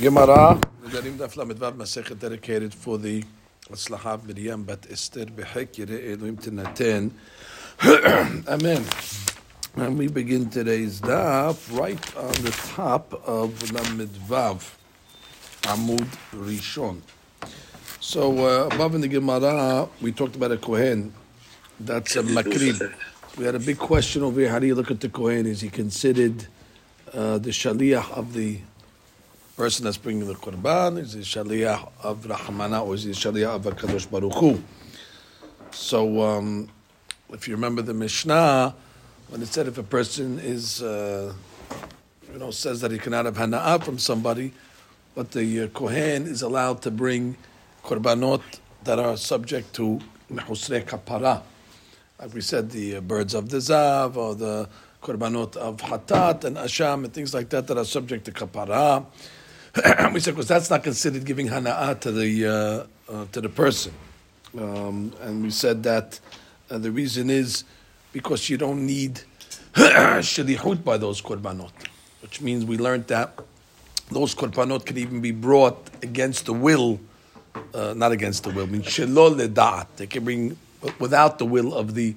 Gemara, Nedarim Daf Lamedvav Masechet dedicated for the Aslahav Miriam Bat Esther Behek Yireh Elohim Tinaten. Amen. And we begin today's daf right on the top of Lamedvav, Amud Rishon. So uh, above in the Gemara, we talked about a Kohen. That's a Makrib. We had a big question over here. How do you look at the Kohen? Is he considered uh, the Shaliach of the person that's bringing the Qurban? Is the Shaliach of Rahmana or is he Shaliach of Kadosh Baruch Hu? So, um, if you remember the Mishnah, when it said if a person is, uh, you know, says that he cannot have Hana'ah from somebody, but the uh, Kohen is allowed to bring Qurbanot that are subject to Mehusre Kapara. Like we said, the uh, birds of the Zav or the Qurbanot of Hatat and Asham and things like that that are subject to Kapara. we said because that's not considered giving hana'ah to the uh, uh, to the person, um, and we said that uh, the reason is because you don't need shalichut by those korbanot, which means we learned that those korbanot can even be brought against the will, uh, not against the will. I mean ledat, they can bring without the will of the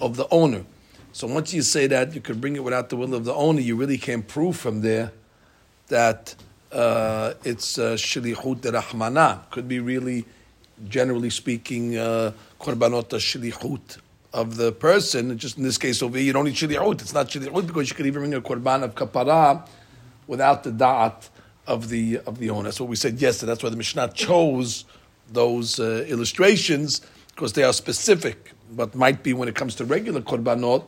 of the owner. So once you say that you could bring it without the will of the owner, you really can't prove from there that uh, it's uh, shlichut rahmana. Could be really, generally speaking, uh, korbanot uh, shlichut of the person. Just in this case over here, you don't need shlichut. It's not shlichut because you could even bring a korban of kapara without the da'at of the of the owner. That's what we said yesterday. That's why the Mishnah chose those uh, illustrations because they are specific. But might be when it comes to regular korbanot.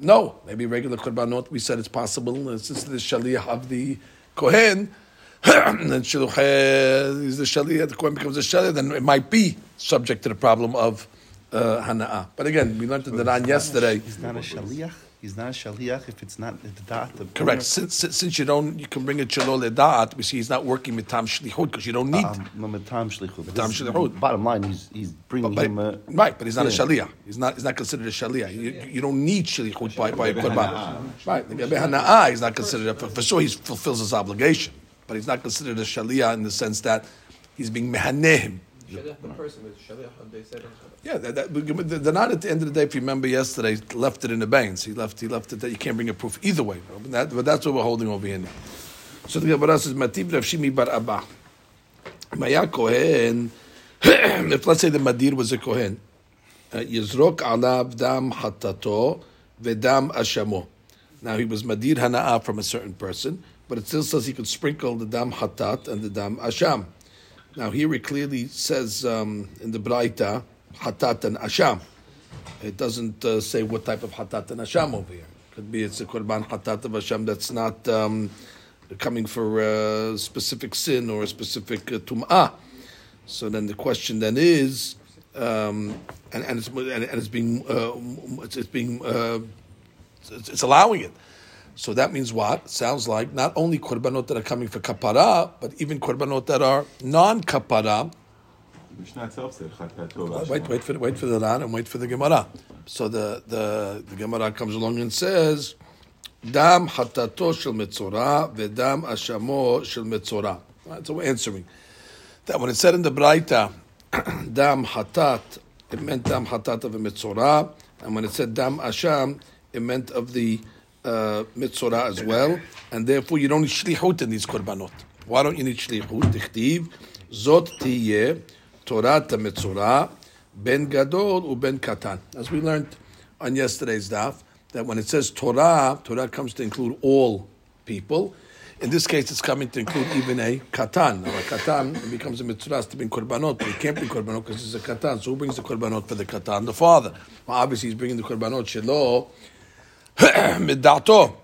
No, maybe regular korbanot. We said it's possible uh, since the shaliach of the kohen then Shiluch is the Shaliyah, the Kohen becomes a Shaliyah, then it might be subject to the problem of uh, Hana'ah. But again, we learned in the Ran yesterday. He's not a Shaliyah? He's not a Shaliyah if it's not the da'at. The Correct. Since, since you don't, you can bring a Shalol Da'at, we see he's not working with Tam Shlichut because you don't need. Um, no, Matam Shlichut. But Matam Shlichut. Bottom line, he's, he's bringing But, him a... right, but he's not a Yeah. Shaliyah. He's not, he's not considered a Shaliyah. You, you don't need Shlichut by, by a Korban. Right. The Gabe Hana'ah, he's not considered, a, for, for sure he fulfills his obligation, but he's not considered a Shaliyah in the sense that he's being Mehanehim. Shaliach, the person is Shaliach, they said. Yeah, that, that, the, the not at the end of the day. If you remember yesterday, left it in the banks. He left. He left it that you can't bring a proof either way. But, that, but that's what we're holding over here now. So the Gemara says, "Mativ Rav Shimi bar Abba, Maya Kohen." if let's say the Madir was a Kohen, uh, Yizrok alav dam hatato vedam ashamo. Now he was Madir Hana'ah from a certain person, but it still says he could sprinkle the dam hatat and the dam asham. Now here it clearly says um, in the Braita hatat and asham. It doesn't uh, say what type of hatat and asham over here. Could be it's a korban hatat of asham that's not um, coming for a specific sin or a specific uh, tum'ah. So then the question then is, um, and, and it's and it's being uh, it's, it's being uh, it's, it's allowing it. So that means what? Sounds like not only korbanot that are coming for kapara, but even korbanot that are non-kapara. Mishnah itself said chatato. Wait, wait for the, wait for the Ran and wait for the Gemara. So the, the, the Gemara comes along and says, Dam hatato shel metzora vedam ashamo shel metzora. Right, so we're answering that when it said in the Braita, Dam hatat, it meant Dam hatat of a metzora, and when it said Dam asham, it meant of the uh, metzora as well, and therefore you don't need shlichut in these korbanot. Why don't you need shlichut? Tichtiv, zot tiyeh, Torah metzora, ben gadol u ben katan. As we learned on yesterday's daf, that when it says Torah, Torah comes to include all people. In this case, it's coming to include even a katan. Now, a katan becomes a mitzvah to bring korbanot, but he can't bring korbanot because it's a katan. So who brings the korbanot for the katan? The father. Well, obviously, he's bringing the korbanot shelo midato.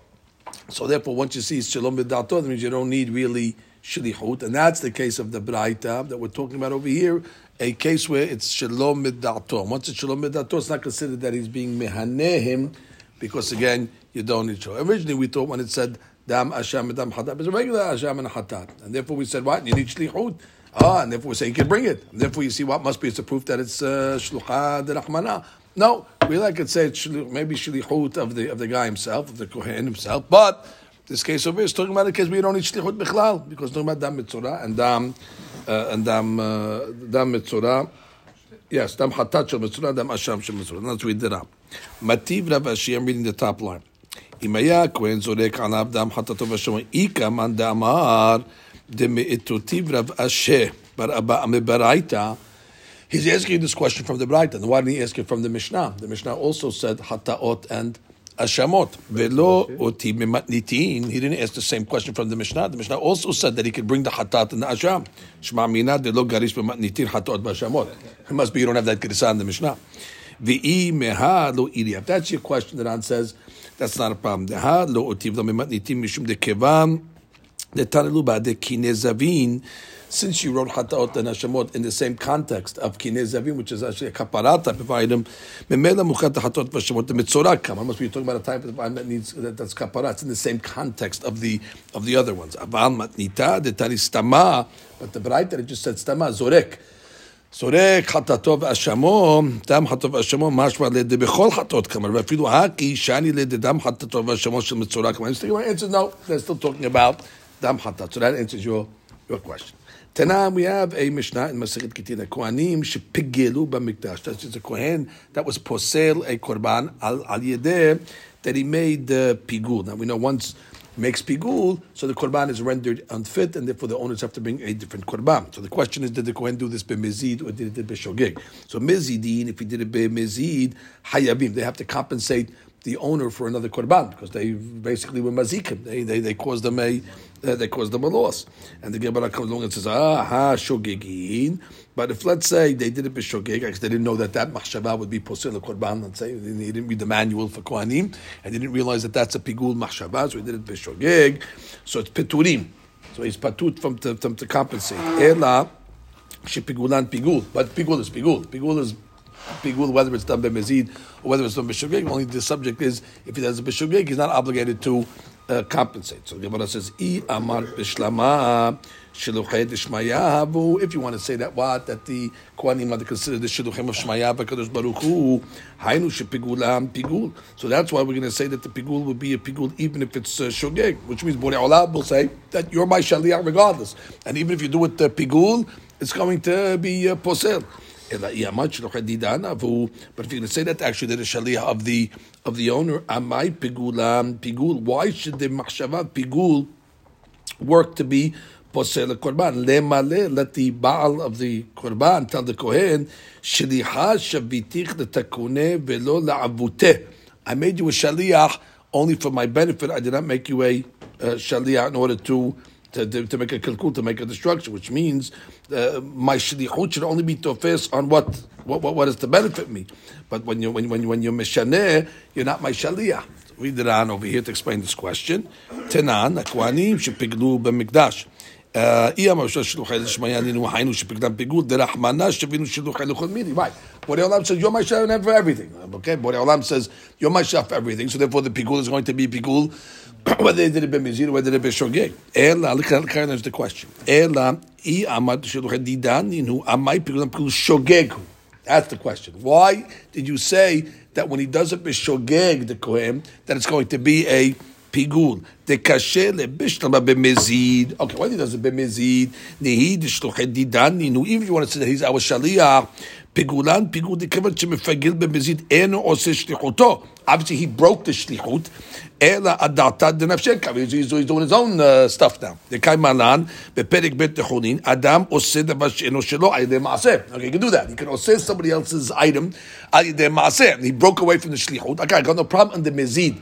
So therefore, once you see shalom midato, that means you don't need really shlichut, and that's the case of the braita that we're talking about over here. A case where it's shalom midato. Once it's shalom midato, it's not considered that he's being mehanehim, because again, you don't need shalom. Originally, we thought when it said dam asham dam hatat, it's a regular asham and hatat, and therefore we said what you need shlichut. Ah, and therefore we say you can bring it. And therefore you see what must be it's a proof that it's uh, shlucha de rahmana. No, we like to say it's shli- maybe shlichut of the of the guy himself, of the kohen himself, but This case over here is talking about a case where you don't need shlichut bichlal because it's talking about dam mitzorah and dam uh, and dam uh, dam mitzorah. Yes, dam hatat shel mitzorah, dam asham shel mitzorah. Let's read it out. Mativ Rav Ashi, I'm reading the top line. אם היה כהן זורק עליו דם חטאתו ושמו, איכא מאן דאמר דמאיתותיו רב אשה בר אבא מברייתא He's asking this question from the. And why didn't he ask it from the Mishnah? The Mishnah also said hataot and ashamot. Velo oti mimatnitin. He didn't ask the same question from the Mishnah. The Mishnah also said that he could bring the hatat and the asham. Shema mina de lo garish mimatnitin hataot b'ashamot. It must be you don't have that gerisa in the Mishnah. V'i meha lo iri. If that's your question, the Ran says that's not a problem. Deha lo otiv lo mimatnitin mishum de kevam. The Tanalu Ba'de Kinezavin, since you wrote Hataot and Hashamot in the same context of Kinezavin, which is actually a kaparat type of item, Memela Muchat Hatot Vashamot, the Mitzorah come. Must be you're talking about a type of item that needs that, that's kaparat. It's in the same context of the of the other ones. Aval Matnita, the Tani Stama, but the Braita that just said Stama, Zorek. סורק חטאתו ואשמו, דם חטאתו ואשמו, משמע לידי בכל חטאות כמר, ואפילו הקי שאני לידי דם חטאתו ואשמו של מצורע כמר. So your answer no, they're still talking about דם חטאת. So that answers your, your question. Tanam, we have a Mishnah in Masechet Gittin, a Kohanim shepigelu b'mikdash. That's just a Kohen that was posel a korban al, al yedeh, that he made uh, pigul. Now we know once makes pigul, so the korban is rendered unfit, and therefore the owners have to bring a different korban. So the question is, did the kohen do this b'mezid or did it b'shogeg? So mezidin, if he did it b'mezid, hayabim, they have to compensate the owner for another korban because they basically were mazikim. They they, they caused them a uh, they caused them a loss. And the Gemara comes along and says, ah ha shogegin. But if let's say they did it b'shogeg, because they didn't know that that machshava would be posel a korban. Let's say they didn't read the manual for kohanim and they didn't realize that that's a pigul machshava, so he did it b'shogeg. So it's peturim. So he's patut from to, from to compensate. Ela shepigulan pigul, but pigul is pigul. Pigul is pigul, whether it's done by mezid or whether it's done by shogeg. Only the subject is if he does it by shogeg, he's not obligated to uh, compensate. So the Gemara says, "I amar b'shlama shiluchay d'shmaya If you want to say that what that the kohanim are to consider the shiluchim of shmaya b'kadosh baruch hu, hainu shepigulam pigul. So that's why we're going to say that the pigul will be a pigul even if it's uh, shogeg, which means Borei Olam will say that you're my shaliach regardless, and even if you do it uh, pigul, it's going to be uh, posel. But if you're going to say that actually the shaliach of the of the owner, amai pigulam pigul. Why should the machshava pigul work to be posel korban? Lemale, let the baal of the korban tell the kohen shlicha shavitich letakune velo laavuteh. I made you a shaliach only for my benefit. I did not make you a uh, shaliach in order to to, to, to make a kalkul, to make a destruction, which means uh, my shlichut should only be tofes on what, what, what, what is to benefit me. But when you when when when you're mishaneh, you're not my shaliyah. Read it on over here to explain this question. Tenan, akwanim shepiglu b'mikdash. אי אמר שלוחי לשמיה נינו היינו שפקדם פיגול דרחמנה שבינו שלוחי לכל מיני. Right. Borei Olam says, you're my shef for everything. Okay, Borei Olam says, you're my chef for everything. So therefore the pigul is going to be pigul whether they did it b'mizir whether they did it b'shogeg. Ela, look at the question. Ela, i amad shulchan didan inu amai pigulam pigul shogegu. That's the question. Why did you say that when he does it b'shogeg the kohen that it's going to be a pigul? The kashe lebishlama b'mezid. Okay, why did he does it b'mezid? Nehi d'shulchan didan inu. Even if you want to say that he's our shaliyah. פיגולן, פיגול דכיוון שמפגל במזיד אינו עושה שליחותו. Obviously he broke the שליחות, אלא הדעתה דנפשקה, he's doing his own uh, stuff now. דקאי מלן, בפרק ב' תחונין, אדם עושה דבר שאינו שלו על ידי מעשה. Okay, you can do that. You can עושה somebody else's item על ידי מעשה. He broke away from the שליחות. Okay, I got no problem on the מזיד.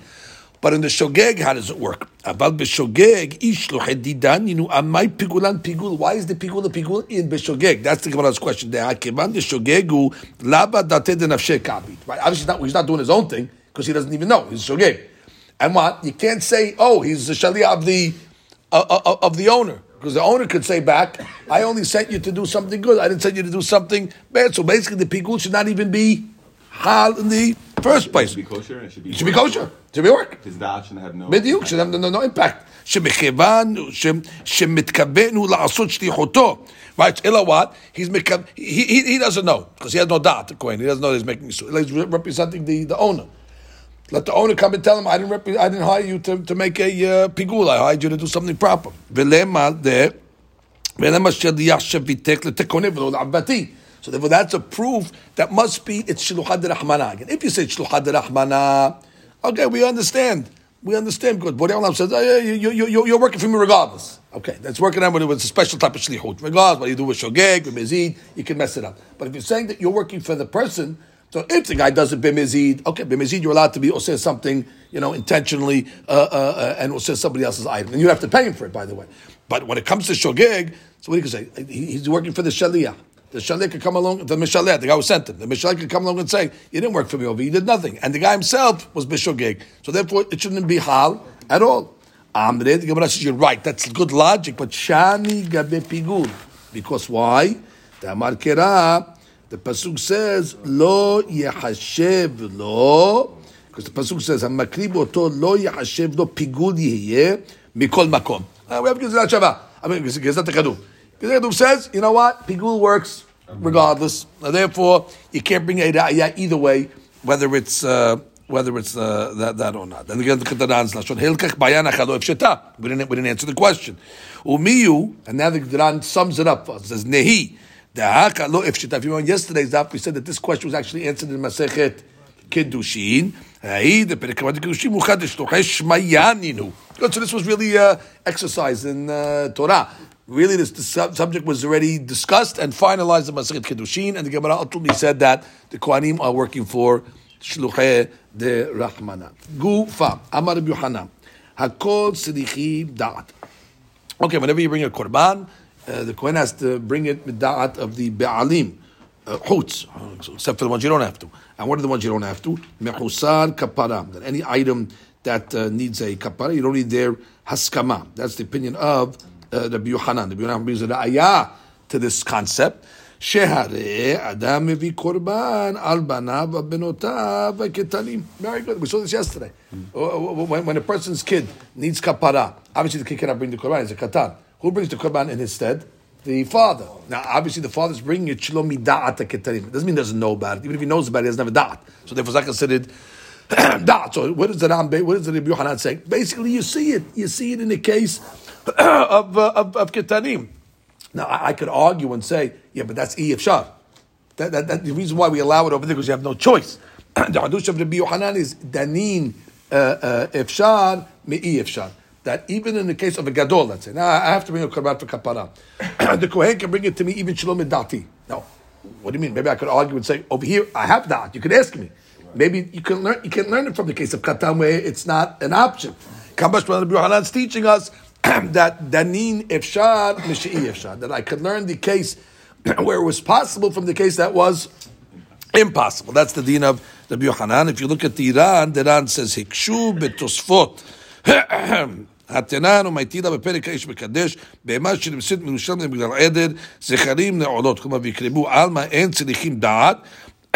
But in the shogeg, how does it work? B'shogeg, ish didan, you know, amai pigulan pigul. Why is the pigul the pigul in b'shogeg? That's the Gemara's question there. Shogegu, laba date de nafshe kabit. Right? Obviously, not, he's not doing his own thing because he doesn't even know. He's shogeg. And what? You can't say, oh, he's the shaliah of the, uh, uh, of the owner. Because the owner could say back, I only sent you to do something good. I didn't send you to do something bad. So basically, the pigul should not even be hal in the first place. It should be kosher. It should be. It should be kosher. It should be work. His da'at should have no. בדיוק, should have no, no impact. שמכיוון שמתכוון הוא לעשות שליחותו. Right, אלא what? He's מכו- he, he, he doesn't know, because he has no doubt, the Kohen. He doesn't know that he's making so. He's representing the, the owner. Let the owner come and tell him, I didn't, rep- I didn't hire you to, to make a uh, pigul. I hired you to do something proper. ולמה דה- ולמה שליח שביטק לתקונה ולא לעבדתי. So therefore, that's a proof that must be it's shluchad rahmana. Again, if you say shluchad rahmana, okay, we understand. We understand because Borei Olam says, oh, yeah, you, you, you, you're working for me regardless. Okay, that's working it was a special type of shlichut. Regardless, what you do with shogeg, with mezid, you can mess it up. But if you're saying that you're working for the person, so if the guy does it b'mezid, okay, b'mezid you're allowed to be or say something, you know, intentionally, uh, uh, uh, and or say somebody else's item, and you have to pay him for it, by the way. But when it comes to shogeg, so what do you say? He- He's working for the shaliach. The shaliach could come along, the mishaleh, the guy who sent him. The mishaleh could come along and say, "You didn't work for me over, you did nothing," and the guy himself was bishogeg. So therefore, it shouldn't be hal at all. Amre, the Gemara says, "You're right. That's good logic, but shani gabe pigul, because why? The Amar Kera, the pasuk says, "Lo yehashev lo," because the pasuk says, "Hamakrib oto lo yehashev lo pigul yihye mikol makom." Uh, we have Gezrat Shava. I Keduv says, you know what? Pigul works regardless. Uh, therefore, you can't bring a either way, whether it's uh, whether it's uh, that, that or not. And again, the Ketanan's lashon hilkach bayan achalo efsheta. We didn't we didn't answer the question. Umiyu, and now the Ketan sums it up for us. Says nehi. Efsheta. If you remember yesterday's daf, we said that this question was actually answered in Masechet Kiddushin. So this was really uh, exercise in uh, Torah. Really, this, this subject was already discussed and finalized in Masechet Kiddushin, and the Gemara ultimately said that the Kohanim are working for Shluchei de Rahmana. Gufa, Amar Yohanan, Hakol Sedichi Da'at. Okay, whenever you bring a korban, uh, the kohen has to bring it with da'at of the chutz, uh, except for the ones you don't have to. And what are the ones you don't have to? Mehusar kapara. That any item that uh, needs a kapara, you don't need their haskama. That's the opinion of uh, Rabbi Yohanan. Rabbi Yohanan brings a ayah to this concept. Shehare adam mevi korban al banav benotav ketanim. Very good. We saw this yesterday. Uh, When, when a person's kid needs kapara, obviously the kid cannot bring the korban. It's a katan. Who brings the korban in his stead? The father. Now, obviously, the father's bringing it shlomi da'at ketanim. It doesn't mean he doesn't know about it. Even if he knows about it, he doesn't have a da'at. So therefore, it's not considered da'at. So what is the Ram? What is the Rabbi Yohanan saying? Basically, you see it. You see it in the case of uh, of, of ketanim. Now, I, I could argue and say, yeah, but that's E Shar. That, that, that, the reason why we allow it over there because you have no choice. the Hadush of Rabbi Yohanan is Danin uh, uh, Efshar, Me'i Efshar. That even in the case of a Gadol, let's say, now I have to bring a Korban for Kapara. the Kohen can bring it to me even Shalom Dati. No. What do you mean? Maybe I could argue and say, over here, I have that. You could ask me. Maybe you can learn, you can learn it from the case of Katan where it's not an option. Kambash Rabbi Yohanan is teaching us that Danin Efshar, Mishi'i Efshar. That I could learn the case where it was possible from the case that was impossible. That's the din of the Yohanan. If you look at the Iran, the Iran says Hikshu betosfot. התנן ומייטילה בפרק האיש מקדש, בהמה שנמסית מירושלים בגלל עדר, זכרים נעולות, כלומר ויקרבו עלמא, אין צריכים דעת,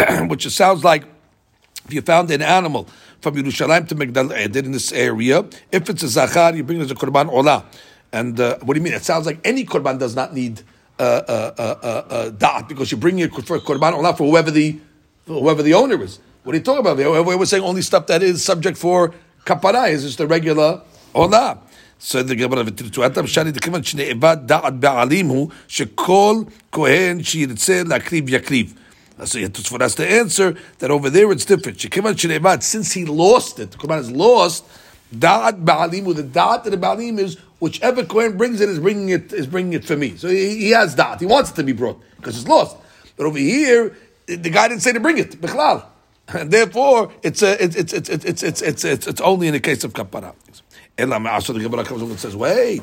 which sounds like if you found an animal from Yerushalayim to Migdal Eder in this area, if it's a zachar, you bring it as a korban olah. And uh, what do you mean? It sounds like any korban does not need uh, uh, uh, uh, uh, da'at because you're bringing it for korban olah for whoever the for whoever the owner is. What are you talking about? We were saying only stuff that is subject for kapara is just the regular olah. So the Gemara ותרצואתם שני דכיוון שנאבד דעת בעלים הוא שכל כהן שירצה להקריב יקריב. So you have to, for us to answer that over there it's different. She Shekivan Shneivat, since he lost it, the Quran is lost. Da'at ba'alim, the da'at of the ba'alim is whichever Kohen brings it is bringing it is bringing it for me. So he, he has da'at. He wants it to be brought because it's lost. But over here, the guy didn't say to bring it. Bichlal. And therefore, it's a, it's it's it's it's it's it's it's, only in the case of kapara. Me'asa, the Gemara comes along and says, wait.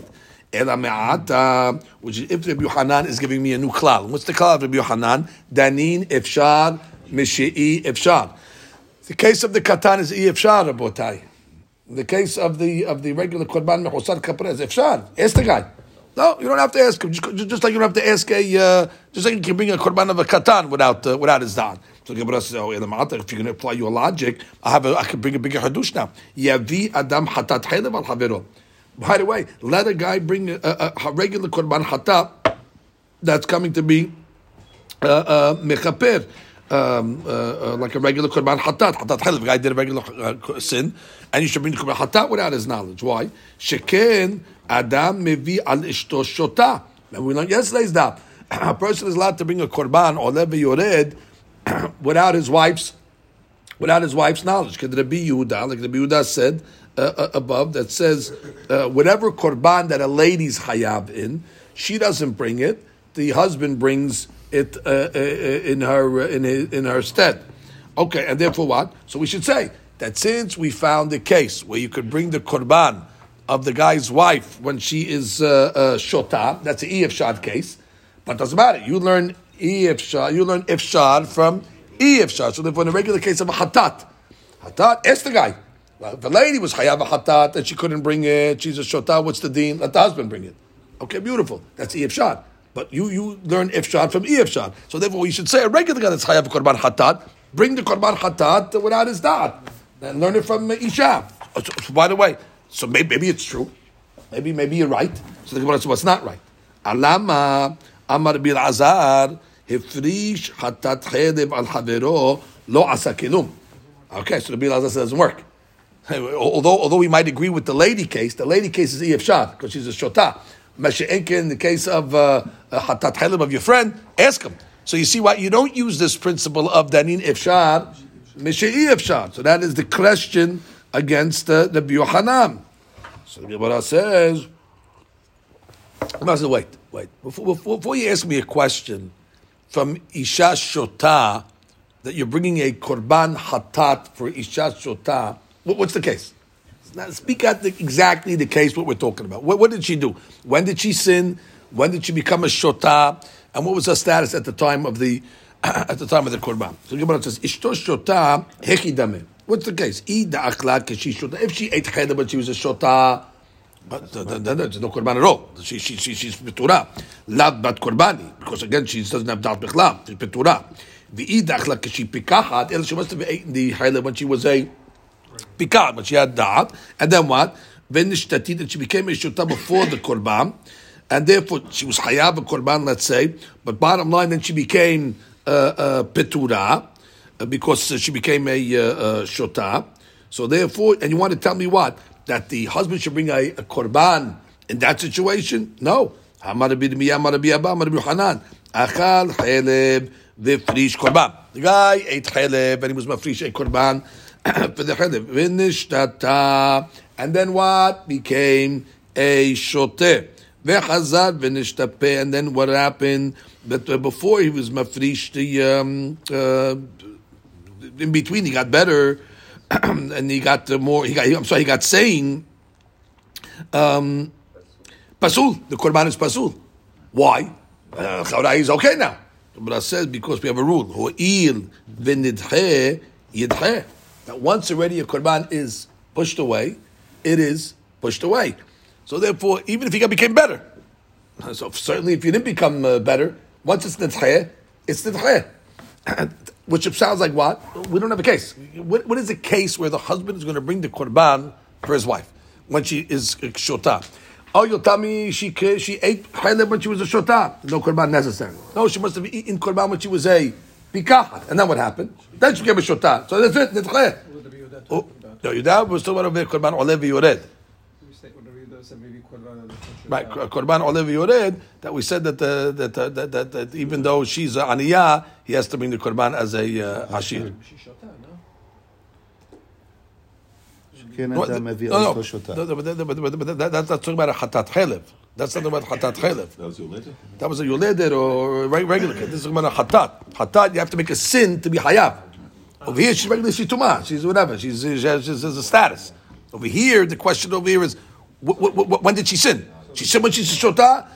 Which is if Rabbi Yohanan is giving me a new klal. What's the klal of Rabbi Yohanan? Danin efshar, mishi'i efshar. The case of the katan is efshar, Rabotai. The case of the of the regular korban mechosar kapara is efshar. Ask the guy. No, you don't have to ask him. Just, just like you don't have to ask a, uh, just like you can bring a korban of a katan without uh, without his dad. So the Gemara says, oh, if you're going to apply your logic, I have a, I can bring a bigger hadush now. Yavi adam hatat chaylev al havero. By the way, let a guy bring a, a, a regular korban hatat that's coming to be uh, uh, mechaper um, uh, uh, like a regular korban hatat, hatat chelev. The guy did a regular uh, sin, and you should bring the korban hatat without his knowledge. Why? Sheken adam mevi al ishto shota. And we learned yesterday's daf. A person is allowed to bring a korban or yored without his wife's without his wife's knowledge. Because Rabbi Yehuda, like Rabbi Yehuda said uh, uh, above, that says uh, whatever korban that a lady's hayab in, she doesn't bring it. The husband brings it uh, uh, in her uh, in his, in her stead. Okay, and therefore what? So we should say that since we found a case where you could bring the korban of the guy's wife when she is shota, that's an ifshad case, but doesn't matter. You learn ifshad, you learn ifshad from ifshad. So therefore, in a regular case of a hatat, hatat, ask the guy. The lady was hayab a hatat and she couldn't bring it, she's a shota. What's the dean? Let the husband bring it. Okay, beautiful. That's ifshad. But you you learn ifshad from ifshad. So therefore, you should say a regular guy that's hayab a korban hatat, bring the korban hatat without his dad, and learn it from isha. Oh, so, so by the way, so maybe, maybe it's true. Maybe maybe you're right. So the Gemara says what's not right. Alama Amar bil Azar hifrish hatat chedeb al havero lo asakilum. Okay, so the Bil Azar says it doesn't work. Although, although we might agree with the lady case, the lady case is Ef Shad because she's a shota. Mashi'enke in the case of uh, uh, hatat chelim of your friend, ask him. So you see why you don't use this principle of danin Mishi'i Ef Shad. So that is the question against uh, the Yohanan. So the Gemara says, Gemara wait, wait. Before, before, before you ask me a question from Isha Shota, that you're bringing a korban hatat for Isha Shota, what's the case? Now, speak out the, exactly the case what we're talking about. What, what did she do? When did she sin? When did she become a shota? And what was her status at the time of the at the time of the korban? So Gemara says, "Ishto shota hekidame." What's the case? If she ate chayda but she was a shota, but there's no korban at all. She, she, she, she's petura. Lav bat korbani. Because again, she doesn't have dal bichlam. She's petura. The ida akla keshi pikahat. el She must have eaten the chayda when she was a pikad, but she had da'at. And then what? Venishtatit, and she became a shota before the korban. And therefore, she was hayab a korban, let's say. But bottom line, then she became uh, uh, petura, uh, because she became a uh, uh, shota. So therefore, and you want to tell me what? That the husband should bring a, a korban in that situation? No. The guy ate cheleb and he was mafrish a korban the. And then what? Became a shoteh. V'chazar v'nishtape. And then what happened? That uh, before he was mafrish, the um, uh, in between he got better, and he got uh, more. He got. I'm sorry, he got saying. Um, pasul. The korban is pasul. Why? Uh, Chawrai is okay now. But I says because we have a rule. Ho'il v'nidhe yidhe. That once already a korban is pushed away, it is pushed away. So therefore, even if he became better, so certainly if you didn't become uh, better, once it's nidhe, it's nidhe. Which sounds like what? We don't have a case. What, what is a case where the husband is going to bring the korban for his wife when she is shota? Oh, you'll tell me she she ate chaylev when she was a shota. No korban necessary. No, she must have eaten korban when she was a and then what happened? Then she gave a shotah. So that's it. Nitchle. Oh, no, Yudah was talking about Korban Olev Yored. Right, Korban Olev Yored, that we said that, uh, that, uh, that, that, that, even though she's an uh, Aniyah, he has to bring the Korban as a uh, Hashir. No, no, no, that's talking about a Hatat That's not about hatat chelev. That was your letter? That was a yoledet or a reg- regular kid. This is about a hatat. Hatat, you have to make a sin to be hayab. Over here, she's regular, she's tumah. She's whatever. She's, she has, she has a status. Over here, the question over here is, wh- wh- wh- when did she sin? She sinned when she's a shota?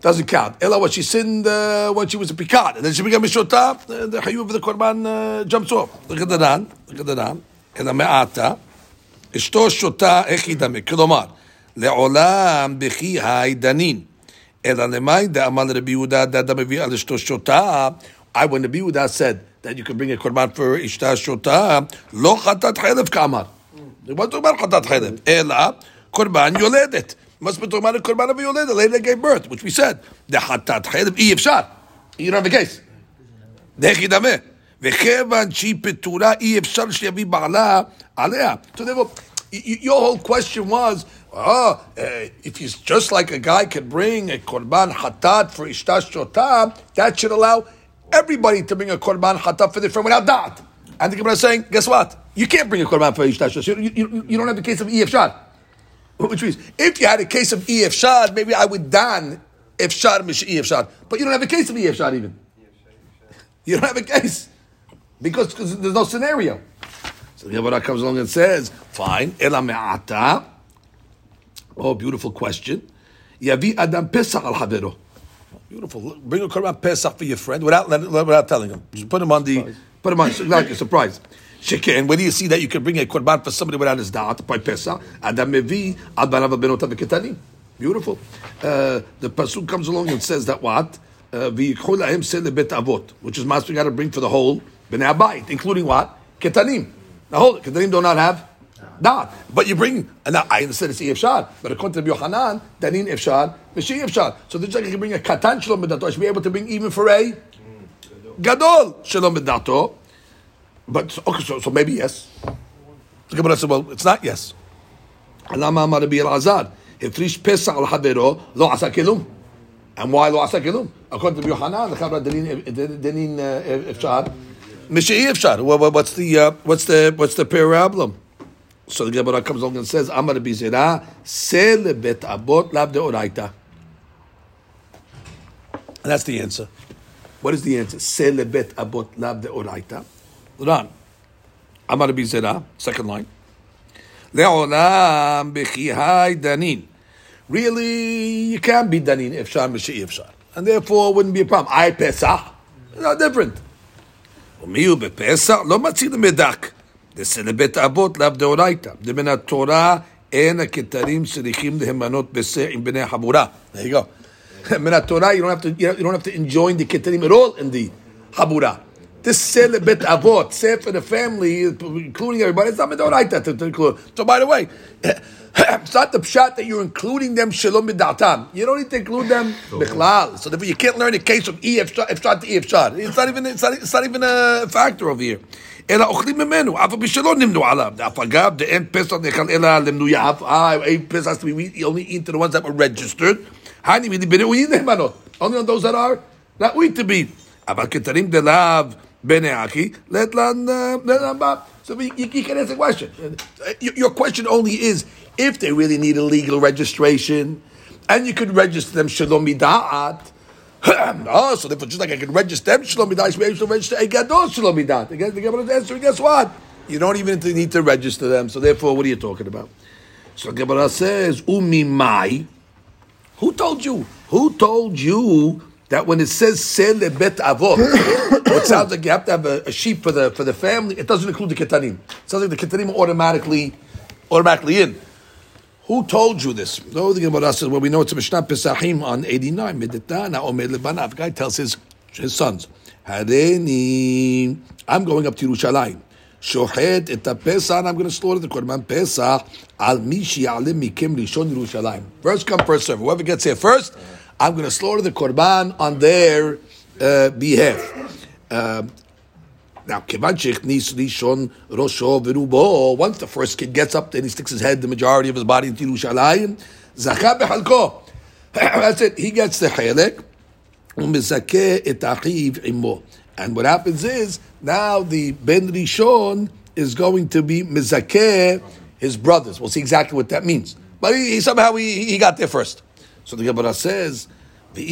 Doesn't count. Ella, what she sinned uh, when she was a pikad. And then she became a shota, uh, the hayub of the korban uh, jumps off. Look at the dan. Look at the dan. Ella me'ata. אשתו שותה, איך ידמה? כלומר, לעולם בכי העידנין. אלא למאי דאמר לרבי יהודה דדה מביא על אשתו שותה. I, when Rabbi Yehuda said that you can bring a korban for אשתה שותה, לא חטאת חלב כאמר. זה לא אומר חטאת חלב, אלא קורבן יולדת. must be talking about a korban of a יולדת, a lady that gave birth, which we said. the חטאת חלב, אי אפשר. You don't have a case. דרך ידמה. וכיוון שהיא פטורה, אי אפשר שיביא בעלה עליה. So therefore, y- y- your whole question was, oh, uh, if he's just like a guy can bring a korban hatat for ishtash shotam, that should allow everybody to bring a korban hatat for the friend without that. And the Gemara is saying, guess what? You can't bring a korban for ishtash shotam. You, you, you don't have the case of EF Which means, if you had a case of EF Shad, maybe I would dan if Shad mish EF Shad. But you don't have a case of EF Shad even. You don't have a case. Because, there's no scenario. So the Gemara comes along and says, fine, ela. Oh, beautiful question. Yavi adam pesach al havero. Beautiful. Bring a korban pesach for your friend without without telling him. Just put him on the put him on like a surprise. Shekin. Where do you see that you can bring a korban for somebody without his da'at by pesach? Adam mevi al banav benotav v'ketanim. Beautiful. Uh, the pasuk comes along and says that what Uh, v'yikhu lahem sel lebet avot, which is master we got to bring for the whole bnei abayit, including what ketanim. Now hold it. Ketanim do not have not. But you bring, and now I understand it's Efshad, but according to Yohanan, Danin Efshad, mashi Efshad. So just like you can bring a Katan Shalom Bidato, I should be able to bring even for a Gadol Shalom Bidato. But, okay, so, so maybe yes. The Gemara said, well, it's not yes. Alama Amar Rabbi Elazar, Hefrish Pesa al Havero, Lo Asakilum. And why Lo asakilum? According to Yohanan, the Chabra Danin Efshad, mashi Efshad. What's the, uh, what's the, what's the problem? So the Gemara comes along and says, אמר רבי זירא, שא לבית אבות לאו דאורייתא. And that's the answer. What is the answer? שא לבית אבות לאו דאורייתא. Ran. אמר רבי זירא, second line. לעולם בכי היי דנין. Really, you can't be danin if shar mishi if shar. And therefore, it wouldn't be a problem. I pesach, no different. ומי הוא בפסח? לא מציל מדק. זה לבית אבות לאו דאורייתא. זה מן התורה אין הכתרים צריכים להימנות בשה עם בני חבורה. There you go. מן התורה, you don't have to, you don't have to enjoin the כתרים at all in the חבורה. This say lebet avot, say for the family, including everybody, it's not medoraita to, to include. So by the way, it's not the pshat that you're including them shalom midatam. You don't need to include them bichlal. So therefore you can't learn the case of e efshad efshad to e efshad. It's not even it's not, it's not even a factor over here. אלא אוכלים ממנו, אף על פי שלא נמנו עליו. דאף אגב, דאין פסח נאכל אלא למנוייו. Ah, a pesa has to be eat- only eaten to the ones that were registered. הני מידי בנאויים נאמנות. Only on those that are not weak to be. אבל כתרים דלאו בני אחי, let לן, let לן בא. So you, you you can answer the question. Uh, Your, your question only is if they really need a legal registration, and you could register them shalom mida'at. oh, so therefore, just like I can register them shalom I should be able to register a gadol shalom. Again, the Gemara is answering, guess what? You don't even need to register them. So therefore, what are you talking about? So the Gemara says, umi mai. Who told you? Who told you that when it says sel bet avot, it sounds like you have to have a, a sheep for the for the family. It doesn't include the ketanim. It sounds like the ketanim automatically automatically in. Who told you this? No, the Gemara says, well, we know it's a Mishnah Pesachim on 89. Medetana Omer Lebanav. Guy tells his, his sons, I'm going up to Yerushalayim. Shohet et Pesach, I'm going to slaughter the Korban Pesach. Al mishi alim mikim rishon Yerushalayim. First come, first serve. Whoever gets here first, I'm going to slaughter the Korban on their uh, behalf. Uh, now, kivan shechnis rishon rosho. Once the first kid gets up, then he sticks his head, the majority of his body into Yerushalayim. Zacha b'chalko. That's it. He gets the chelek. Umizakeh et achiv imo. And what happens is now the ben rishon is going to be mizakeh his brothers. We'll see exactly what that means. But he, he- somehow he, he got there first. So the Gemara says. I say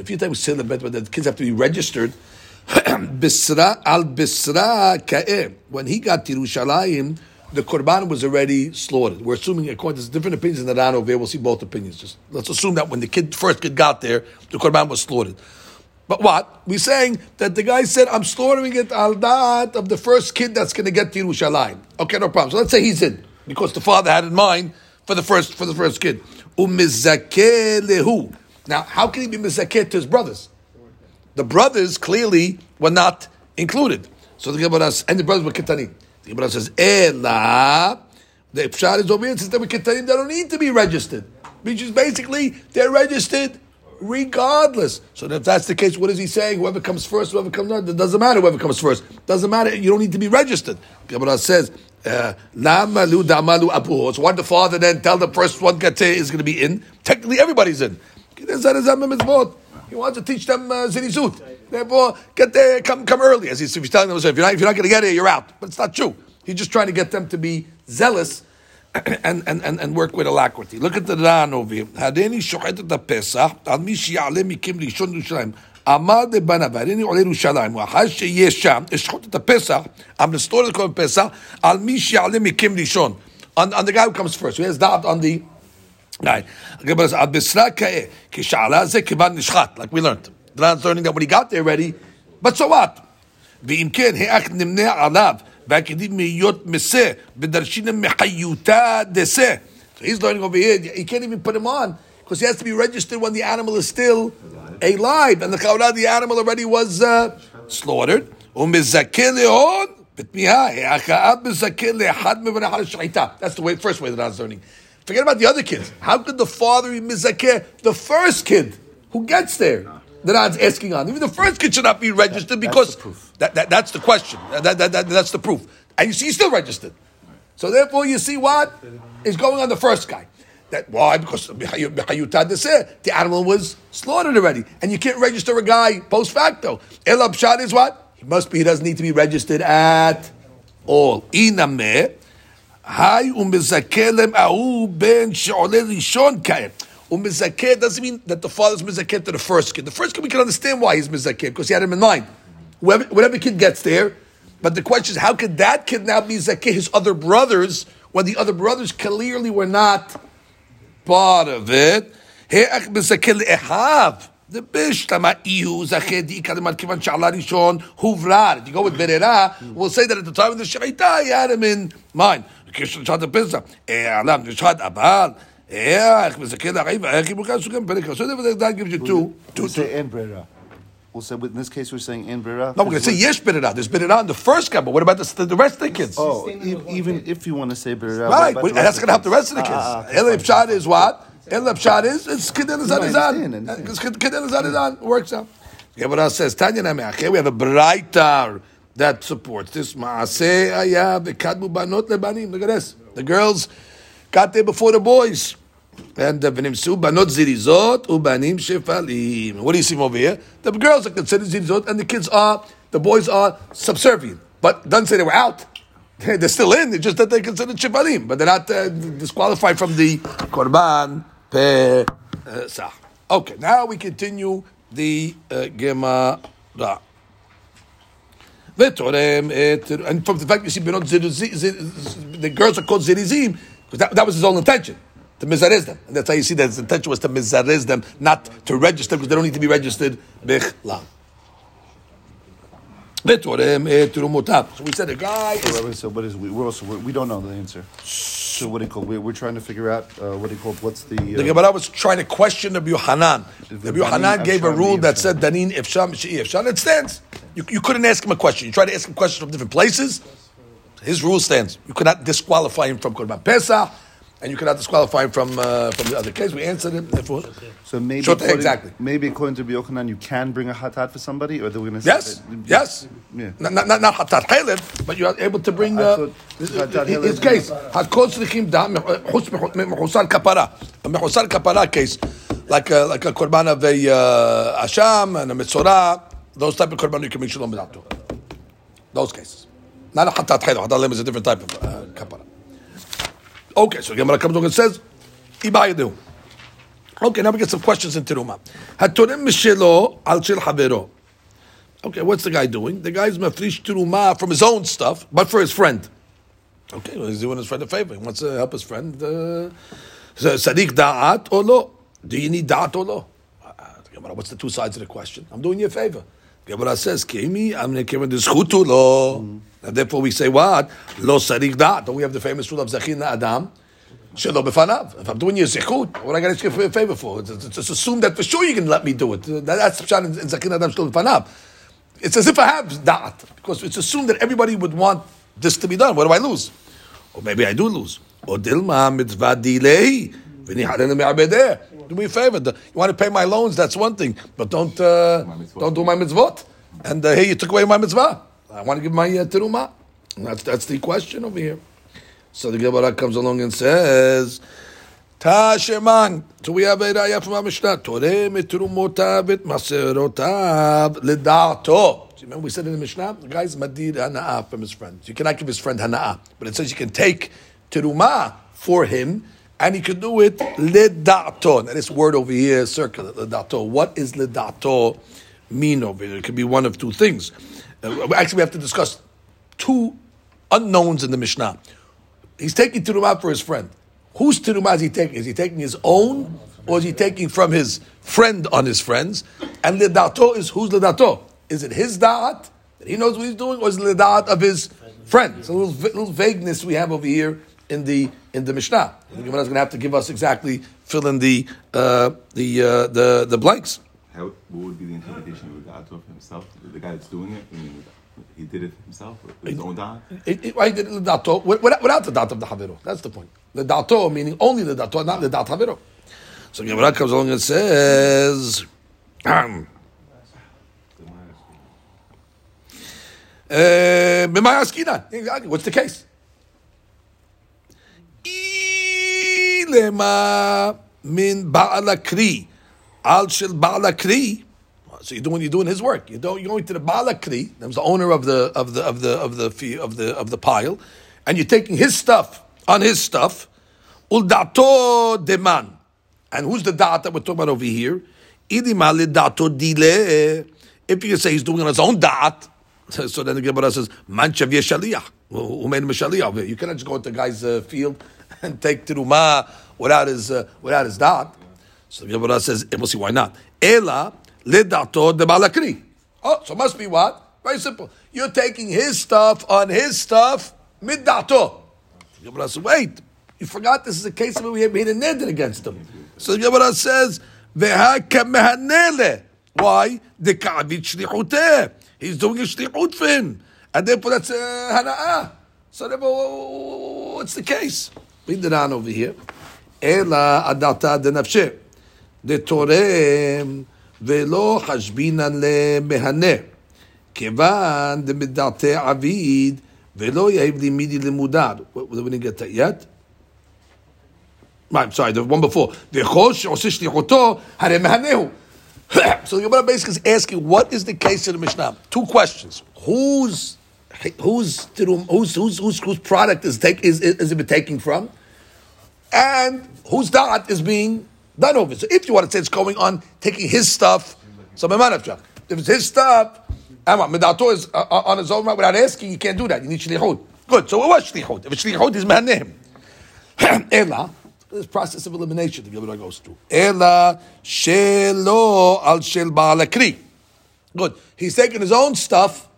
if you take celibate, but the kids have to be registered. Al Bisra. When he got to the Korban was already slaughtered. We're assuming, according to different opinions in the Ran over we'll see both opinions. Just let's assume that when the kid first kid got there, the Korban was slaughtered. But what? We're saying that the guy said, I'm slaughtering it al dat of the first kid that's going to get to. Okay, no problem. So let's say he's in, because the father had in mind for the first for the first kid. Now, how can he be mizakeh to his brothers? The brothers clearly were not included. So the Gemara says, and the brothers were Ketanim. The Gemara says, Ela, the Pshad is over here, since they were Ketanim, they don't need to be registered. Which is basically, they're registered regardless. So if that's the case, what is he saying? Whoever comes first, whoever comes last, it doesn't matter whoever comes first. Doesn't matter. You don't need to be registered. The Gemara says, uh. So why the father then tell the first one is going to be in? Technically, everybody's in. He wants to teach them uh, zinizut. Therefore, get there, come come early. As he's, if he's telling them, if you're not, if you're not going to get here, you're out. But it's not true. He's just trying to get them to be zealous and, and, and, and work with alacrity. Look at the Ran over here. הריני שוחט את הפסח על מי שיעלה מקים ראשון ירושלים. אמר לבניו, הריני עולה ירושלים, ואחר שיש שם, אשחוט את הפסח, I'm going to store the corn פסח, על מי שיעלה מקים ראשון. On, on the guy who comes first, who has doubt on the guy. על בשרה כאה, כשעלה זה כיוון נשחט, like we learned. The Ran's learning that when he got there already, but so what? ואם כן, האח נמנה עליו, והכדים להיות משה, בדרשינם מחיותה דשה. So he's learning over here, he can't even put him on, because he has to be registered when the animal is still alive, and the chaura, the animal already was uh, slaughtered. ומזכה להון, בתמיהה, האחאב מזכה לאחד מברך על השחיטה. That's the way, first way that I was learning. Forget about the other kids. How could the father be mizakeh the first kid who gets there? The Rad's asking on. Even the first kid should not be registered that's because the proof. That, that, that's the question. That, that, that, that's the proof. And you see, he's still registered. So therefore, you see what is going on the first guy. That why? Because the animal was slaughtered already, and you can't register a guy post facto. Shad is what? He must be. He doesn't need to be registered at all. Inameh. Hay umizakelem ahu ben she'oleh rishon kaim. Umizakeh doesn't mean that the father's mizakeh to the first kid. The first kid we can understand why he's mizakeh because he had him in mind. Whoever, whatever kid gets there, but the question is how could that kid now be zakeh his other brothers when the other brothers clearly were not part of it? The. If you go with berera, we'll say that at the time of the shechita he had him in mind. Kishon shad the Eh, alam nishad abal. איך מזכה לרעי ואיך יבוקר סוכם פרק So that gives you two. two, We'll two. say en brera. We'll say, in this case, we're saying en brera. No, we're going to say yesh berera. There's berera in the first guy, but what about the, the rest of the kids? Oh, e- even if you want to say brera. right, what but about the that's rest going to help the rest of the Ah, kids. ah, okay, El fine. Pshat is what? El Pshat is it's kedel No, I understand, izan I understand. izan. Kedel izan izan works out. Gemara says Tanya Nameach. We have a brighter that supports this. Ayah lebanim. Look at this. The girls got there before the boys. And zirizot ubanim. What do you see over here? The girls are considered zirizot, and the kids are, the boys are subservient. But doesn't say they were out. They're still in. It's just that they're considered shefalim, but they're not uh, disqualified from the korban pesach. Okay, now we continue the uh, Gemara. V'torem et- And from the fact you see, the girls are called zirizim, because that, that was his own intention, to mizarez them. And that's how you see that his intention was to mizarez them, not to register, because they don't need to be registered bichlam. Et terumotav. So we said a guy is So, what is we? We're also we're, we don't know the answer. So what do you call? We're, we're trying to figure out uh, what do you call? What's the? The Uh, Gemara was trying to question the Yohanan. The Yohanan gave a rule that said Danin Ifsham She'i Ifsham. It stands. You, you couldn't ask him a question. You tried to ask him questions from different places. His rule stands. You cannot disqualify him from Korban Pesach, and you cannot disqualify him from uh, from the other case. We answered him. Therefore, so maybe according, exactly. Maybe according to Yochanan, you can bring a hatat for somebody, or they're going to say yes, that- yes. Yeah. Not not not, hatat haleb, but you are able to bring uh, his, hatat his haleb- case. Hakol tzrichim dam mechusar kapara. A mechusar kapara case, like a, like a korban of a uh, asham and a mitzorah. Those type of korban you can make shalom b'dato. Those cases. Not a hatat haleb. Hatat haleb is a different type of uh, kapara. Okay, so Gemara comes along and says, "Ibayadu." Okay, now we get some questions in Teruma. Hatorim mishelo al shel havero. Okay, what's the guy doing? The guy's mafrish teruma from his own stuff, but for his friend. Okay, well, he's doing his friend a favor. He wants to help his friend. Uh, so, Sadiq da'at or lo? Do you need da'at or lo? Uh, What's the two sides of the question? I'm doing you a favor. Gemara says, Kimi, I'm given this chutu lo. And therefore we say what? Lo sadiq da'at. Don't we have the famous rule of Zachin Adam? Shelo b'fanav. If I'm doing you a zichut, what I going to ask you a favor for? It's, it's assumed that for sure you can let me do it. That's pshat in in Zachin Adam shelo b'fanav. It's as if I have da'at, because it's assumed that everybody would want this to be done. What do I lose? Or maybe I do lose. Or dilma mitzvah delay. Do me a favor. You want to pay my loans? That's one thing, but don't uh, don't do my mitzvot. And uh, here you took away my mitzvah. I want to give my uh, teruma. That's that's the question over here. So the Gemara comes along and says. Tasheman. So we have a raya from our Mishnah. Toreh mitrumotav et maserotav ledato. Remember we said in the Mishnah, the guy's madir hana'ah from his friend. You cannot give his friend hana'ah. But it says you can take teruma for him, and he could do it ledato. Now this word over here circular, ledato. What is ledato mean over here? It could be one of two things. Uh, actually, we have to discuss two unknowns in the Mishnah. He's taking teruma for his friend. Whose teruma is he taking? Is he taking his own, or is he taking from his friend on his friends? And ledato is whose ledato? Is it his da'at that he knows what he's doing, or is it the da'at of his friend? So a little, little vagueness we have over here in the in the Mishnah. The Gemara is going to have to give us exactly fill in the uh, the uh, the the blanks. How, what would be the interpretation of the Atov himself, the guy that's doing it? I mean, he did it himself, his the own da'at? Did the Dato without, the Dato of the Haviro. That's the point. The Dato meaning only the Dato, not the Dato Haviro. So Gemara comes along and says, uh, B'mai askina. Exactly. What's the case? Dilema min ba'alakri. Al shel ba'alakri. So you're doing you're doing his work. You don't, you're going to the ba'alakri, that was the owner of the of the of the of the of the of the pile, and you're taking his stuff on his stuff. Uldato deman, and who's the dat that we're talking about over here? Idimale dato dile. If you say he's doing on his own dat, so then the Gemara says manchav yeshaliach. Who made him a shaliach? You cannot just go into the guy's uh, field and take teruma without his uh, without his da'at. So the Gemara says, and we'll see why not. Ela ledato de balakri. Oh, so must be what? Very simple. You're taking his stuff on his stuff midato. The Gemara says, wait, you forgot this is a case where we have made a neder against him. So the Gemara says. Why? The shlichuteh. He's doing a shlichut for him. And therefore that's uh, hana'ah. So therefore, what's the case? Read it on over here. אלא הדתה דנפשי, דתורם ולא חשבינן למהנה, כיוון דמדעתי עביד ולא יהב לימידי למודד. We didn't get that yet? Right, I'm sorry, the one before. וכל שעושה שליחותו, הרי מהנהו. So the Gemara basically is asking, what is the case of the Mishnah? Two questions. Whose whose whose whose whose, whose product is take is, is, is it been taking from? And whose da'at is being done over. So if you want to say it's going on, taking his stuff, so. If it's his stuff, Medato is uh, uh, on his own right without asking, you can't do that. You need shlichut. Good. So it was shlichut. If it's shlichut, he's. Ela, this process of elimination the Gemara goes through. Ela shelo al shel ba'alakri. Good. He's taking his own stuff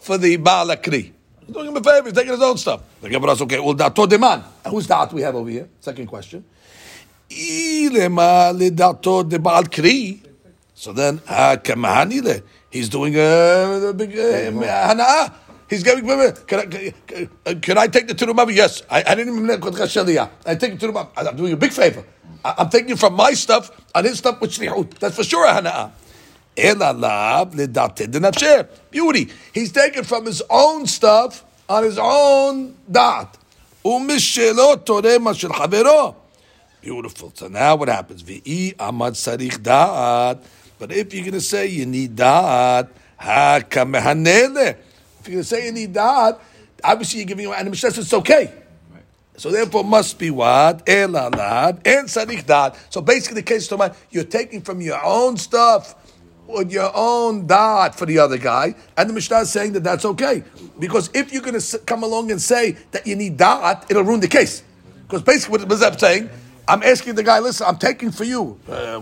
for the ba'alakri. He's doing him a favor. He's taking his own stuff. The Gemara says, okay, well, dato deman. And whose dat we have over here? Second question. De. So then. He's doing a, big hana'ah. He's giving. Can I, can, I- can I take the turumah? Yes. I, I didn't even. I take the turumah. I'm doing you a big favor. I, I'm taking from my stuff on his stuff with. That's for sure a hana'ah. Elalav ledate denafshe. Beauty. He's taken from his own stuff on his own dot. Umishelo torema shel. Beautiful. So now what happens? V'i amad sarich da'at. But if you're going to say you need da'at. If you're going to say you need da'at, obviously you're giving, and the Mishnah says it's okay. So therefore must be what? Elalad and sarich da'at. So basically the case to is you're taking from your own stuff your own da'at for the other guy, and the Mishnah is saying that that's okay. Because if you're going to come along and say that you need da'at, it'll ruin the case. Because basically what Mizab saying, I'm asking the guy, listen, I'm taking for you. Uh.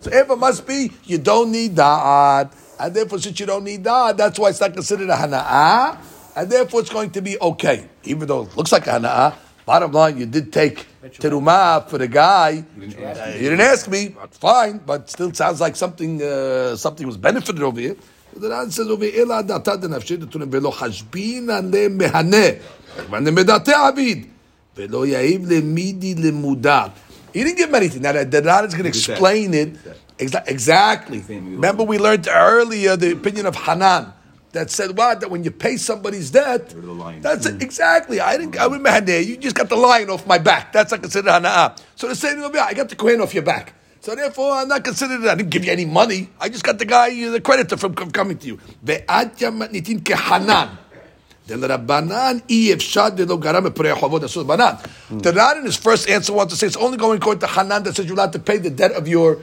So it must be, you don't need da'at. And therefore, since you don't need da'at, that's why it's not considered a hana'ah. And therefore, it's going to be okay. Even though it looks like a hana'ah, Bottom line, you did take teruma for the guy. You didn't, you didn't ask me. Fine, but still sounds like something uh, something was benefited over here. The Ran says over here, "Ela data denafshe detunim velo and ane mehane, ane medate avid, velo yaiv lemidi lemudat." He didn't give him anything. Now the Ran is going to explain it exactly. Remember, we learned earlier the opinion of Hanan that said what that when you pay somebody's debt, that's mm. exactly. I didn't. I remember there. You just got the lion off my back. That's not considered hana'ah. So the same over here, I got the coin off your back. So therefore, I'm not considered. I didn't give you any money. I just got the guy, uh, the creditor, from, from coming to you. Ve'atya the Rabbanan Iyevshad de lo garam epurei that's banan. The Rabbanan, his first answer, wants to say it's only going according to Hanan that says you're allowed to pay the debt of your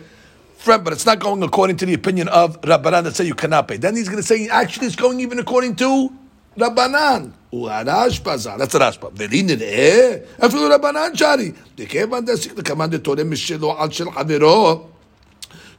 friend, but it's not going according to the opinion of Rabbanan that say you cannot pay. Then he's going to say actually it's going even according to Rabbanan. והרשב"א ז"ל, that's הרשב"א, ולי נראה, אפילו רבנן שרי, דכיוון דסיק לכמן דתורם משלו על של חברו,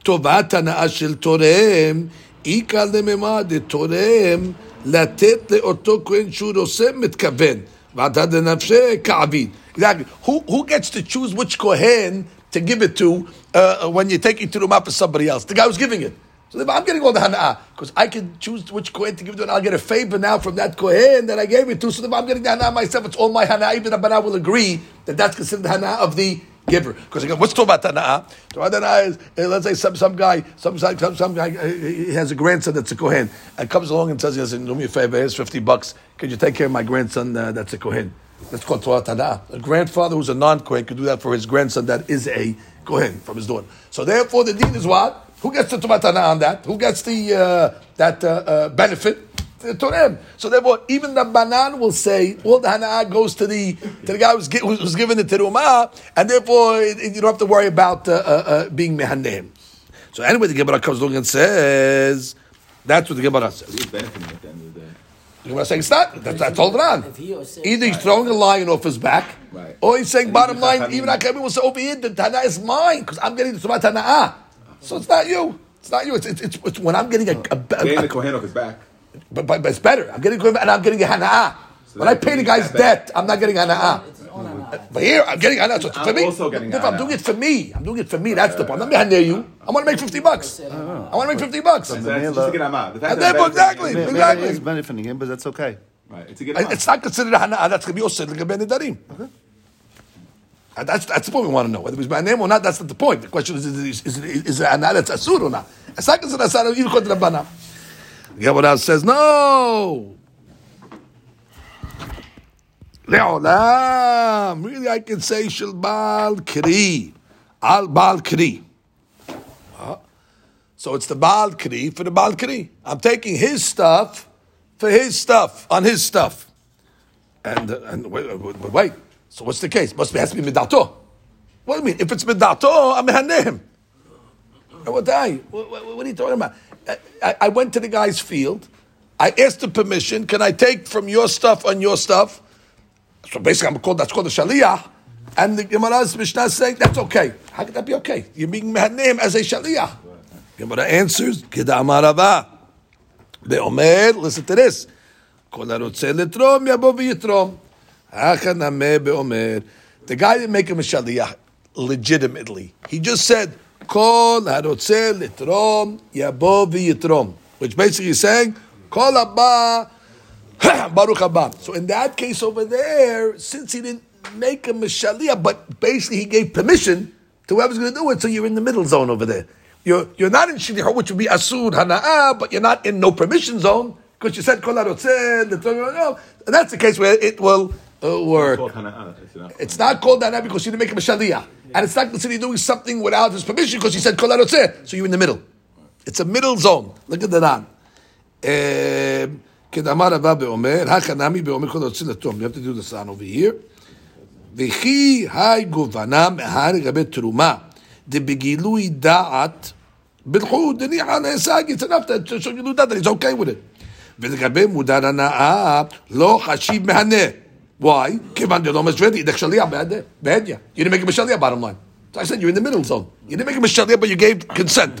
טובת הנאה של תורם, איכא לממד דתורם לתת לאותו כהן שהוא רוצה מתכוון, ועתה דנפשי כעביד. Exactly. Who, who gets to choose which kohen to give it to uh, when you're taking to the map for somebody else? The guy who's giving it. So if I'm getting all the hana'ah because I can choose which kohen to give it to, and I'll get a favor now from that kohen that I gave it to. So if I'm getting the hana'ah myself, it's all my hana'ah. Even the banah will agree that that's considered the hana'ah of the giver. Because again, what's talking about hana'ah? Talking about is uh, let's say some some guy some some some guy uh, he has a grandson that's a kohen and comes along and says, he "Listen, do me a favor. Here's fifty bucks. Could you take care of my grandson uh, that's a kohen?" That's called Torah Tana'ah. A grandfather who's a non-Kohen could do that for his grandson that is a Kohen from his daughter. So therefore, the dean is what? Who gets the Torah Tana'ah on that? Who gets the uh, that uh, uh, benefit? The Torah. So therefore, even the Banan will say all the Hana'ah goes to the to the guy who's, who's given the Terumah, and therefore you don't have to worry about uh, uh, uh, being Mehaneim. So anyway, the Gemara comes along and says, that's what the Gemara says. He's benefiting at the end of the day. The Gemara saying it's not. That's, that's all Ran. If he was Either he's throwing a lion off his back, Right. or he's saying, And bottom even line, Chachamim- even Akabi will say over here, the Tana is mine because I'm getting the Sumat Tana'ah. So it's not you. It's not you. It's, it's, it's, it's when I'm getting a, a, a, Getting the a- Kohen off his back. but, but, but it's better. I'm getting and I'm getting a Hana'ah. So when I pay the guy's debt, I'm not getting Hana'ah. But here, I'm getting I know So for me, also getting if I'm doing it for me, I'm doing it for me. That's the point. I'm not you. I want to make fifty bucks. I want to make fifty bucks. And therefore, exactly, exactly. It's benefiting him, but that's okay. Right. It's, a good. it's not considered a hana. That's going to be also לגבי Okay. Uh, that's, that's the point we want to know. Whether it's by name or not, that's not the point. The question is, is, is, is it anah that's asur or not? It's not considered asur, even according to Rabbanan. Gemara says, no! Le'olam. Really, I can say Shel Baal Kri. Al Baal Kri. Huh? So it's the Baal Kri for the Baal Kri. I'm taking his stuff for his stuff, on his stuff. And, uh, and wait, wait, wait, wait. So what's the case? Must be, has to be Midato. What do you mean? If it's Midato, I'm Mehaneim. What, what, what, are you talking about? I, I went to the guy's field. I asked the permission. Can I take from your stuff on your stuff? So basically, I'm called that's called a shaliach, and the Gemara's Mishnah is saying that's okay. How could that be okay? You're being name as a shaliach. Gemara answers, "Kedamar The Beomer, listen to this. Kol harotze letrom yabo v'yitrom. Hachanameh beomer. The guy didn't make him a shaliach legitimately. He just said, "Kol harotze letrom yabo v'yitrom," which basically is saying, "Kol abba Baruch haba. So in that case over there, since he didn't make a shaliyah, but basically he gave permission to whoever's going to do it, so you're in the middle zone over there. You're, you're not in shaliah, which would be asud hana'ah, but you're not in no permission zone because you said kol the and that's the case where it will uh, work. It's not- called hana'ah because you didn't make a shaliyah, and it's not considered doing something without his permission because he said kol so you're in the middle. It's a middle zone. Look at the Ran. Um, כדאמר רבא באומר, הכנמי באומר כל רוצים לתום. You have to do the sign over here. וכי היי גובנה מהר לגבי תרומה, דבגילוי דעת, בלכו דניחא נעשגי, it's enough that show you that he's okay with it. ולגבי מודר הנאה, לא חשיב מהנה. Why? כיוון דלא משווה אידך שליח בהדיא. You didn't make him a שליח, bottom line. So I said, you're in the middle zone. You didn't make him a שליח, but you gave consent.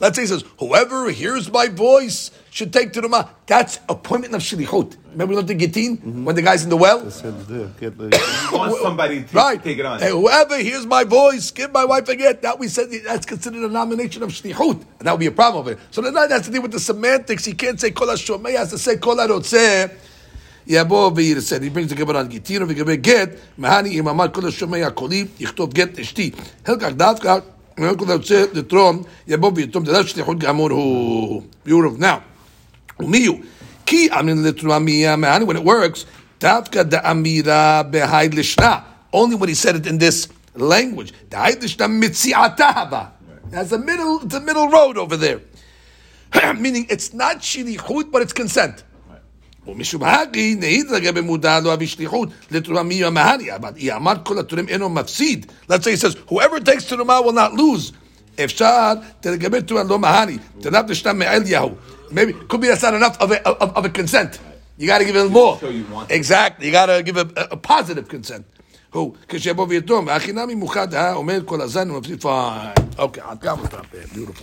Let's say he says, whoever hears my voice should take Teruma. That's appointment of Shlichut. Remember we learned the Gittin? When the guy's in the well? It said there, get the- You want somebody to Right. take it on. Hey, whoever hears my voice, give my wife a get. That we said that's considered a nomination of shlichut, and that would be a problem of it. So the night has to deal with the semantics. He can't say kol hashomei, he has to say kol harotzeh. יבוא וירצה, he brings the גבר על גיטין וגבי גט, מהני אם אמר כל השומע הקולי, יכתוב גט אשתי. הלקח דווקא, אם כל הרוצה לתרום, יבוא ויתרום, דרך שליחות גמור הוא. Beautiful. Now, ומי הוא? כי אמין לתרומה מיה מהני, when it works, דווקא דאמירה בהיד לשנה. Only when he said it in this language. דהיד לשנה מציעתה הבא. There's a middle, it's a middle road over there. Meaning it's not shilichut, but it's consent. ומשום הכי נעיד לגבי מודע לו אבי שליחות לתרומה מי המהני, אבל היא אמר כל התורם אינו מפסיד. Let's say he says, whoever takes תרומה will not lose. אפשר לגבי תרומה לא מהני, תנב לשתם מאל יהו. Maybe, could be that's not enough of a, of, of a consent. You got to give him more. show you want it. Exactly, you got to give a, a, a positive consent. הוא, כשיבוא ויתום, והחינמי מוחד, אה, אומר כל הזן, הוא מפסיד, fine. Okay, I'll stop there. Beautiful.